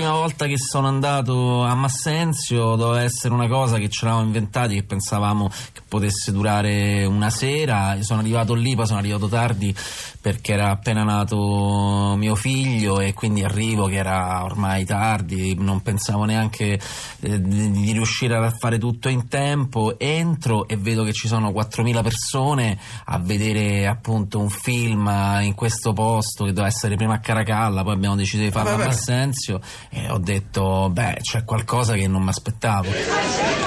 La prima volta che sono andato a Massenzio doveva essere una cosa che ci eravamo inventati, che pensavamo che potesse durare una sera. Io sono arrivato lì, poi sono arrivato tardi perché era appena nato mio figlio e quindi arrivo che era ormai tardi, non pensavo neanche eh, di, di riuscire a fare tutto in tempo. Entro e vedo che ci sono 4.000 persone a vedere appunto un film in questo posto che doveva essere prima a Caracalla, poi abbiamo deciso di farlo a Massenzio e ho detto beh c'è qualcosa che non mi aspettavo.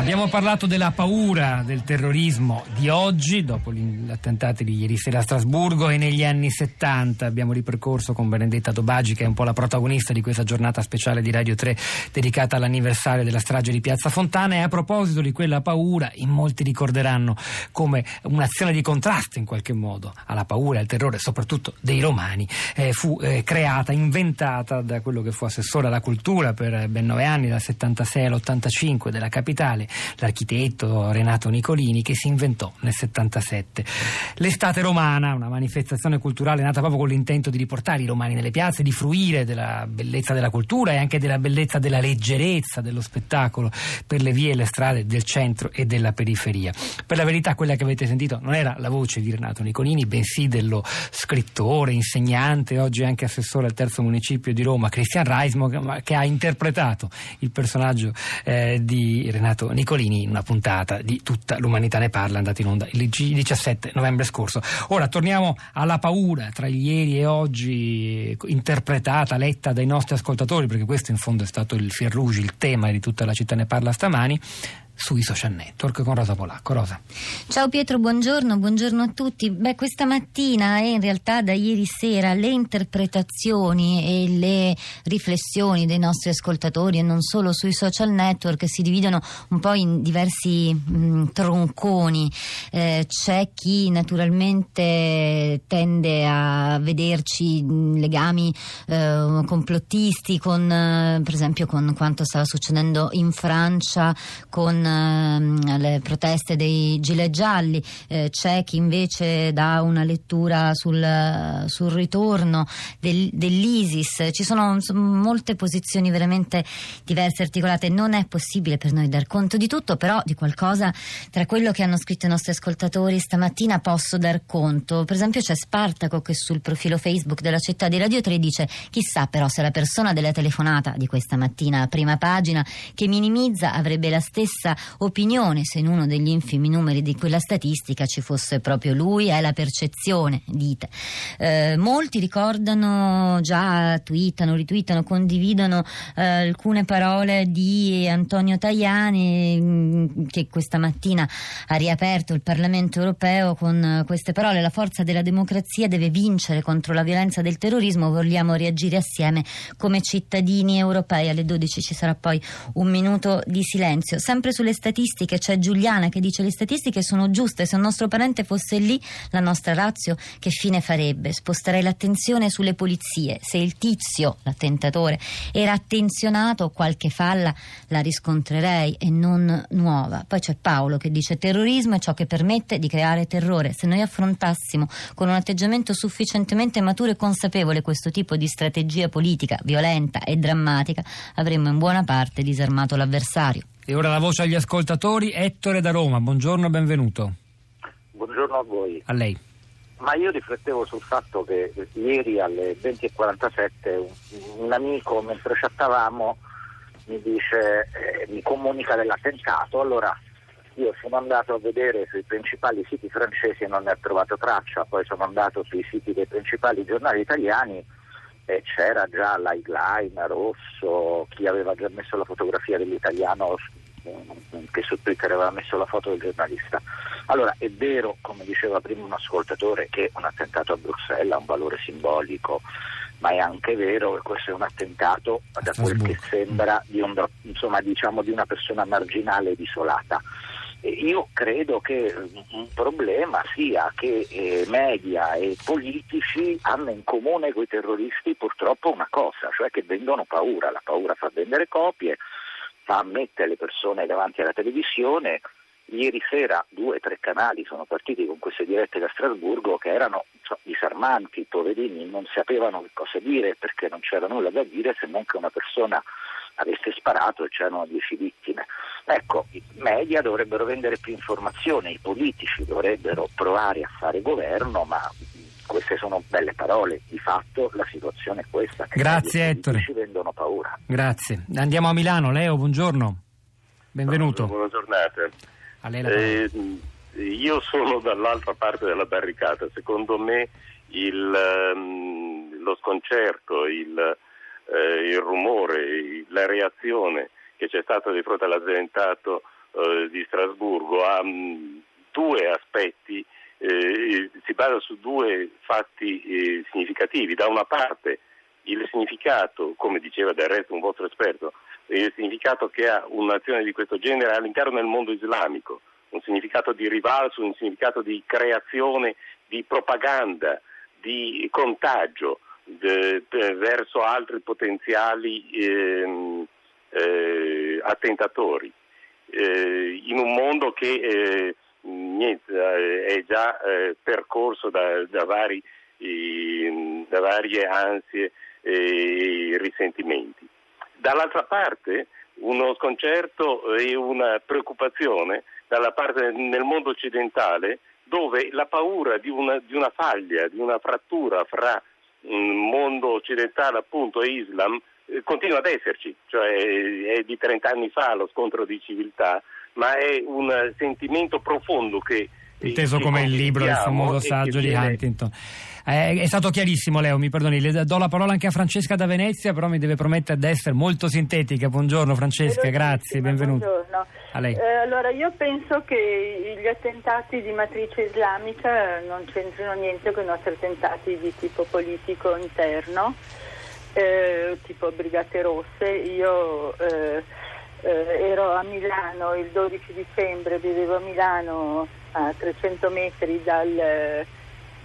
Abbiamo parlato della paura del terrorismo di oggi, dopo gli attentati di ieri sera a Strasburgo e negli anni 70. Abbiamo ripercorso con Benedetta Dobagi, che è un po' la protagonista di questa giornata speciale di Radio 3 dedicata all'anniversario della strage di Piazza Fontana. E a proposito di quella paura, in molti ricorderanno come un'azione di contrasto in qualche modo alla paura e al terrore, soprattutto dei romani, eh, fu eh, creata, inventata da quello che fu assessore alla cultura per ben nove anni, dal 76 all'85 della capitale l'architetto Renato Nicolini che si inventò nel 77. L'estate romana, una manifestazione culturale nata proprio con l'intento di riportare i romani nelle piazze, di fruire della bellezza della cultura e anche della bellezza della leggerezza dello spettacolo per le vie e le strade del centro e della periferia. Per la verità quella che avete sentito non era la voce di Renato Nicolini, bensì dello scrittore, insegnante, oggi anche assessore al terzo municipio di Roma, Christian Reismo, che ha interpretato il personaggio eh, di Renato Nicolini Nicolini in una puntata di Tutta l'umanità ne parla, andata in onda il 17 novembre scorso. Ora torniamo alla paura tra ieri e oggi interpretata, letta dai nostri ascoltatori, perché questo in fondo è stato il fil rouge, il tema di Tutta la città ne parla stamani sui social network con Rosa Polacco. Rosa. Ciao Pietro, buongiorno, buongiorno a tutti. Beh, questa mattina e in realtà da ieri sera le interpretazioni e le riflessioni dei nostri ascoltatori e non solo sui social network si dividono un po' in diversi mh, tronconi. Eh, c'è chi naturalmente tende a vederci legami eh, complottisti con, eh, per esempio, con quanto stava succedendo in Francia con ehm, le proteste dei gilet gialli, eh, c'è chi invece dà una lettura sul, sul ritorno del, dell'ISIS, ci sono molte posizioni veramente diverse, articolate, non è possibile per noi dar conto di tutto, però di qualcosa tra quello che hanno scritto i nostri ascoltatori stamattina posso dar conto. Per esempio c'è Spartaco che sul profilo Facebook della città di Radio 3 dice chissà però se la persona della telefonata di questa mattina a prima pagina che minimizza avrebbe la stessa opinione se in uno degli infimi numeri di quella statistica ci fosse proprio lui, è la percezione, dite. Eh, molti ricordano già, twittano, ritwittano, condividono eh, alcune parole di Antonio Tajani mm, che questa mattina ha riaperto il Parlamento europeo con queste parole. La forza della democrazia deve vincere contro la violenza del terrorismo, vogliamo reagire assieme come cittadini europei. Alle 12 ci sarà poi un minuto di silenzio. Sempre sulle statistiche c'è Giuliana che dice le statistiche sono giuste, se un nostro parente fosse lì la nostra razio che fine farebbe? Sposterei l'attenzione sulle polizie, se il tizio, l'attentatore, era attenzionato qualche falla la riscontrerei e non nuova. Poi c'è Paolo che dice terrorismo è ciò che permette di creare terrore. Se noi affrontassimo con un atteggiamento sufficientemente maturo e consapevole questo tipo di strategia politica violenta e drammatica, avremmo in buona parte disarmato l'avversario. E ora la voce agli ascoltatori, Ettore da Roma, buongiorno e benvenuto. Buongiorno a voi. A lei. Ma io riflettevo sul fatto che ieri alle 20.47 un, un amico mentre chattavamo mi dice, eh, mi comunica dell'attentato, allora io sono andato a vedere sui principali siti francesi e non ne ho trovato traccia, poi sono andato sui siti dei principali giornali italiani e c'era già l'Highline, Rosso, chi aveva già messo la fotografia dell'italiano che su Twitter aveva messo la foto del giornalista. Allora è vero, come diceva prima un ascoltatore, che un attentato a Bruxelles ha un valore simbolico, ma è anche vero che questo è un attentato, da quel che sembra, di, un, insomma, diciamo, di una persona marginale ed isolata. Io credo che un problema sia che eh, media e politici hanno in comune con i terroristi purtroppo una cosa, cioè che vendono paura, la paura fa vendere copie, fa mettere le persone davanti alla televisione, ieri sera due o tre canali sono partiti con queste dirette da Strasburgo che erano so, disarmanti, poverini non sapevano che cosa dire perché non c'era nulla da dire se non che una persona avesse sparato e c'erano dieci vittime. Ecco, i media dovrebbero vendere più informazione, i politici dovrebbero provare a fare governo, ma queste sono belle parole, di fatto la situazione è questa. Grazie Ettore. Ci vendono paura. Grazie. Andiamo a Milano, Leo, buongiorno. Benvenuto. Buona giornata. A lei la. Eh, io sono dall'altra parte della barricata. Secondo me il, ehm, lo sconcerto, il, eh, il rumore, la reazione che c'è stata di fronte all'attentato eh, di Strasburgo ha mh, due aspetti, eh, si basa su due fatti eh, significativi. Da una parte il significato, come diceva del resto un vostro esperto, il significato che ha un'azione di questo genere all'interno del mondo islamico, un significato di rivalso, un significato di creazione, di propaganda, di contagio verso altri potenziali ehm, eh, attentatori. Eh, in un mondo che eh, niente, eh, è già eh, percorso da, da vari, ehm, da varie ansie e risentimenti. Dall'altra parte uno sconcerto e una preoccupazione dalla parte nel mondo occidentale dove la paura di una, di una faglia, di una frattura fra mondo occidentale appunto e Islam eh, continua ad esserci, cioè è di 30 anni fa lo scontro di civiltà, ma è un sentimento profondo che Inteso come il libro, il condividiamo famoso saggio di Huntington. Eh, è stato chiarissimo, Leo, mi perdoni. Le do la parola anche a Francesca da Venezia, però mi deve promettere di essere molto sintetica. Buongiorno Francesca, grazie, benvenuta. buongiorno. Eh, allora, io penso che gli attentati di matrice islamica non c'entrino niente con i nostri attentati di tipo politico interno, eh, tipo Brigate Rosse. Io eh, eh, ero a Milano il 12 dicembre, vivevo a Milano a 300 metri dal,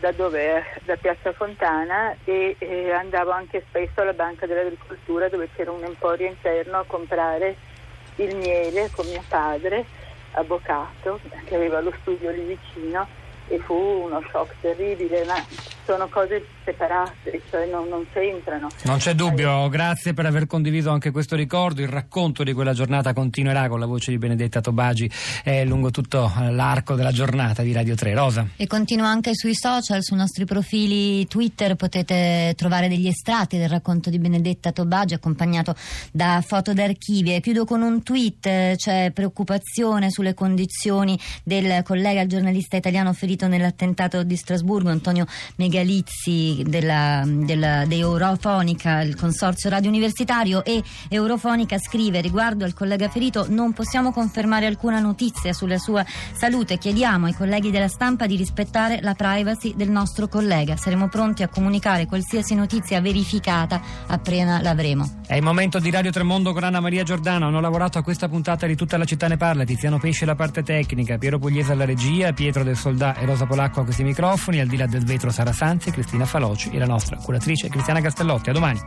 da, dove, da Piazza Fontana e eh, andavo anche spesso alla Banca dell'Agricoltura dove c'era un emporio interno a comprare il miele con mio padre, avvocato, che aveva lo studio lì vicino e fu uno shock terribile, ma sono cose separate, cioè non, non c'entrano. Non c'è dubbio, grazie per aver condiviso anche questo ricordo. Il racconto di quella giornata continuerà con la voce di Benedetta Tobagi eh, lungo tutto eh, l'arco della giornata di Radio 3. Rosa. E continua anche sui social, sui nostri profili Twitter potete trovare degli estratti del racconto di Benedetta Tobagi accompagnato da foto d'archivio. E chiudo con un tweet, eh, c'è preoccupazione sulle condizioni del collega il giornalista italiano ferito nell'attentato di Strasburgo, Antonio Megalizzi della, della- di Eurofonica, il consorzio radio universitario e Eurofonica scrive riguardo al collega ferito non possiamo confermare alcuna notizia sulla sua salute, chiediamo ai colleghi della stampa di rispettare la privacy del nostro collega, saremo pronti a comunicare qualsiasi notizia verificata appena l'avremo. È il momento di Radio Tremondo con Anna Maria Giordano. Hanno lavorato a questa puntata di Tutta la città ne parla. Tiziano Pesce la parte tecnica, Piero Pugliese alla regia, Pietro del Soldà e Rosa Polacco a questi microfoni. Al di là del vetro Sara Sanzi Cristina Faloci e la nostra curatrice Cristiana Castellotti. A domani.